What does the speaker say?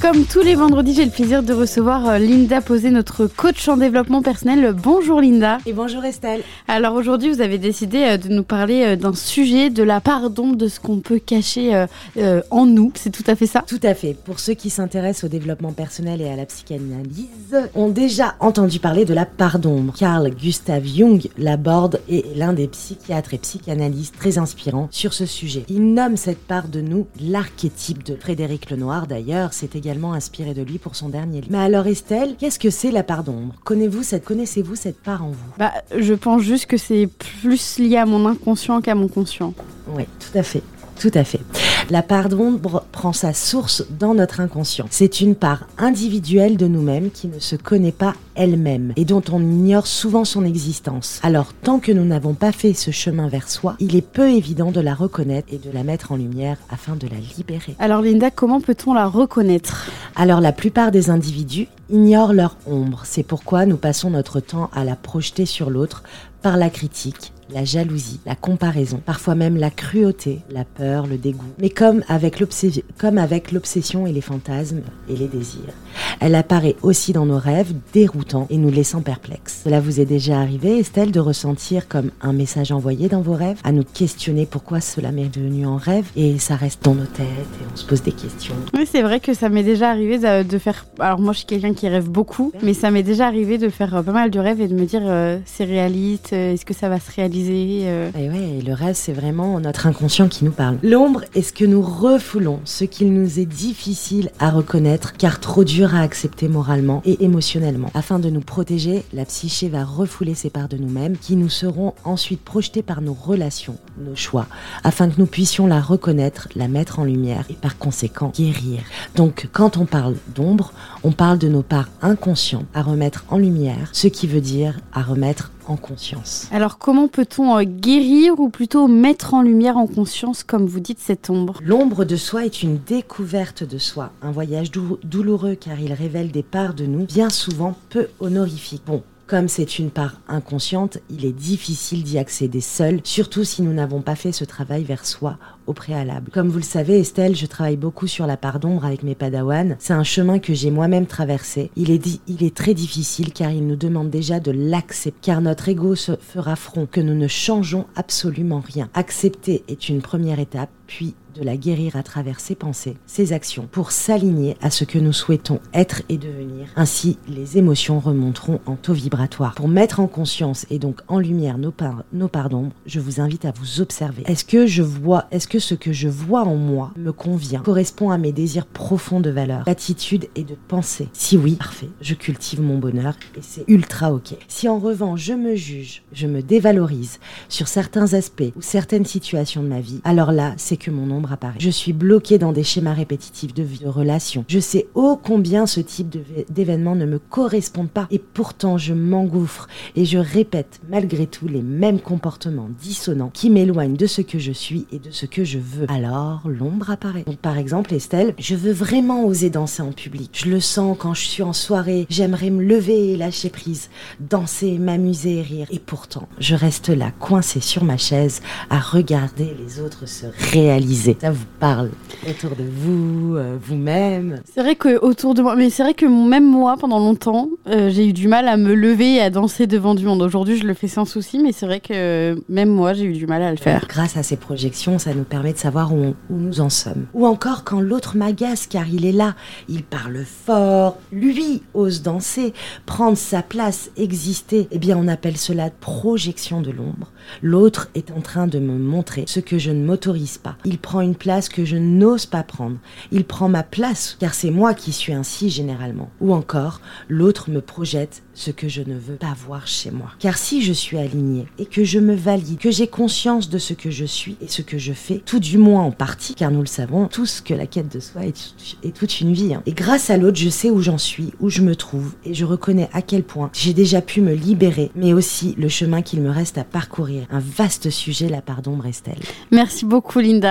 Comme tous les vendredis, j'ai le plaisir de recevoir euh, Linda Posé, notre coach en développement personnel. Bonjour Linda. Et bonjour Estelle. Alors aujourd'hui, vous avez décidé euh, de nous parler euh, d'un sujet, de la part d'ombre de ce qu'on peut cacher en nous. C'est tout à fait ça? Tout à fait. Pour ceux qui s'intéressent au développement personnel et à la psychanalyse, ont déjà entendu parler de la part d'ombre. Carl Gustav Jung l'aborde et est l'un des psychiatres et psychanalystes très inspirants sur ce sujet. Il nomme cette part de nous l'archétype de Frédéric Lenoir d'ailleurs. C'est également inspiré de lui pour son dernier livre. Mais alors Estelle, qu'est-ce que c'est la part d'ombre? Connaissez-vous cette, connaissez-vous cette part en vous? Bah, je pense juste que c'est plus lié à mon inconscient qu'à mon conscient. Oui, tout à fait. Tout à fait. La part d'ombre prend sa source dans notre inconscient. C'est une part individuelle de nous-mêmes qui ne se connaît pas elle-même et dont on ignore souvent son existence. Alors, tant que nous n'avons pas fait ce chemin vers soi, il est peu évident de la reconnaître et de la mettre en lumière afin de la libérer. Alors Linda, comment peut-on la reconnaître? Alors, la plupart des individus ignorent leur ombre. C'est pourquoi nous passons notre temps à la projeter sur l'autre par la critique, la jalousie, la comparaison, parfois même la cruauté, la peur, le dégoût. Mais comme avec l'obsession et les fantasmes et les désirs, elle apparaît aussi dans nos rêves, déroutant et nous laissant perplexes. Cela vous est déjà arrivé, Estelle, de ressentir comme un message envoyé dans vos rêves, à nous questionner pourquoi cela m'est devenu en rêve, et ça reste dans nos têtes et on se pose des questions. Oui, c'est vrai que ça m'est déjà arrivé de, faire. Alors moi, je suis quelqu'un qui rêve beaucoup, mais ça m'est déjà arrivé de faire pas mal de rêves et de me dire euh, c'est réaliste, euh, est-ce que ça va se réaliser? Euh? Et ouais, le rêve, c'est vraiment notre inconscient qui nous parle. L'ombre est ce que nous refoulons, ce qu'il nous est difficile à reconnaître, car trop dur à accepter moralement et émotionnellement. Afin de nous protéger, la psyché va refouler ces parts de nous-mêmes qui nous seront ensuite projetées par nos relations, nos choix, afin que nous puissions la reconnaître, la mettre en lumière et par conséquent guérir. Donc quand on parle d'ombre, on parle de nos parts inconscientes à remettre en lumière, ce qui veut dire à remettre en conscience. Alors comment peut-on euh, guérir ou plutôt mettre en lumière en conscience, comme vous dites, cette ombre? L'ombre de soi est une découverte de soi, un voyage douloureux car il révèle des parts de nous bien souvent peu honorifiques. Bon, comme c'est une part inconsciente, il est difficile d'y accéder seul, surtout si nous n'avons pas fait ce travail vers soi au préalable. Comme vous le savez, Estelle, je travaille beaucoup sur la part d'ombre avec mes padawans. C'est un chemin que j'ai moi-même traversé. Il est, il est très difficile car il nous demande déjà de l'accepter, car notre ego se fera front que nous ne changeons absolument rien. Accepter est une première étape, puis de la guérir à travers ses pensées, ses actions, pour s'aligner à ce que nous souhaitons être et devenir. Ainsi, les émotions remonteront en taux vibratoire. Pour mettre en conscience et donc en lumière nos parts, nos d'ombre, je vous invite à vous observer. Est-ce que je vois, est-ce que ce que je vois en moi me convient, correspond à mes désirs profonds de valeur, d'attitude et de pensée Si oui, parfait, je cultive mon bonheur et c'est ultra ok. Si en revanche je me juge, je me dévalorise sur certains aspects ou certaines situations de ma vie, alors là, c'est que mon ombre apparaît. Je suis bloquée dans des schémas répétitifs de vie, de relations. Je sais ô combien ce type d'événements ne me correspond pas et pourtant je m'engouffre et je répète malgré tout les mêmes comportements dissonants qui m'éloignent de ce que je suis et de ce que je veux. Alors l'ombre apparaît. Donc par exemple Estelle, je veux vraiment oser danser en public. Je le sens quand je suis en soirée, j'aimerais me lever et lâcher prise, danser, m'amuser et rire. Et pourtant, je reste là coincée sur ma chaise à regarder les autres se réaliser ça vous parle autour de vous, euh, vous-même? C'est vrai que autour de moi, mais c'est vrai que même moi, pendant longtemps, euh, j'ai eu du mal à me lever et à danser devant du monde. Aujourd'hui, je le fais sans souci, mais c'est vrai que même moi, j'ai eu du mal à le faire. Grâce à ces projections, ça nous permet de savoir où, où nous en sommes. Ou encore quand l'autre m'agace car il est là, il parle fort, lui ose danser, prendre sa place, exister. Eh bien, on appelle cela projection de l'ombre. L'autre est en train de me montrer ce que je ne m'autorise pas. Il prend une place que je n'ose pas prendre. Il prend ma place car c'est moi qui suis ainsi généralement. Ou encore, l'autre me projette ce que je ne veux pas voir chez moi. Car si je suis alignée et que je me valide, que j'ai conscience de ce que je suis et ce que je fais, tout du moins en partie, car nous le savons tous que la quête de soi est, toute une vie. Hein. Et grâce à l'autre, je sais où j'en suis, où je me trouve, et je reconnais à quel point j'ai déjà pu me libérer, mais aussi le chemin qu'il me reste à parcourir. Un vaste sujet, la pardon, Brestel. Merci beaucoup, Linda.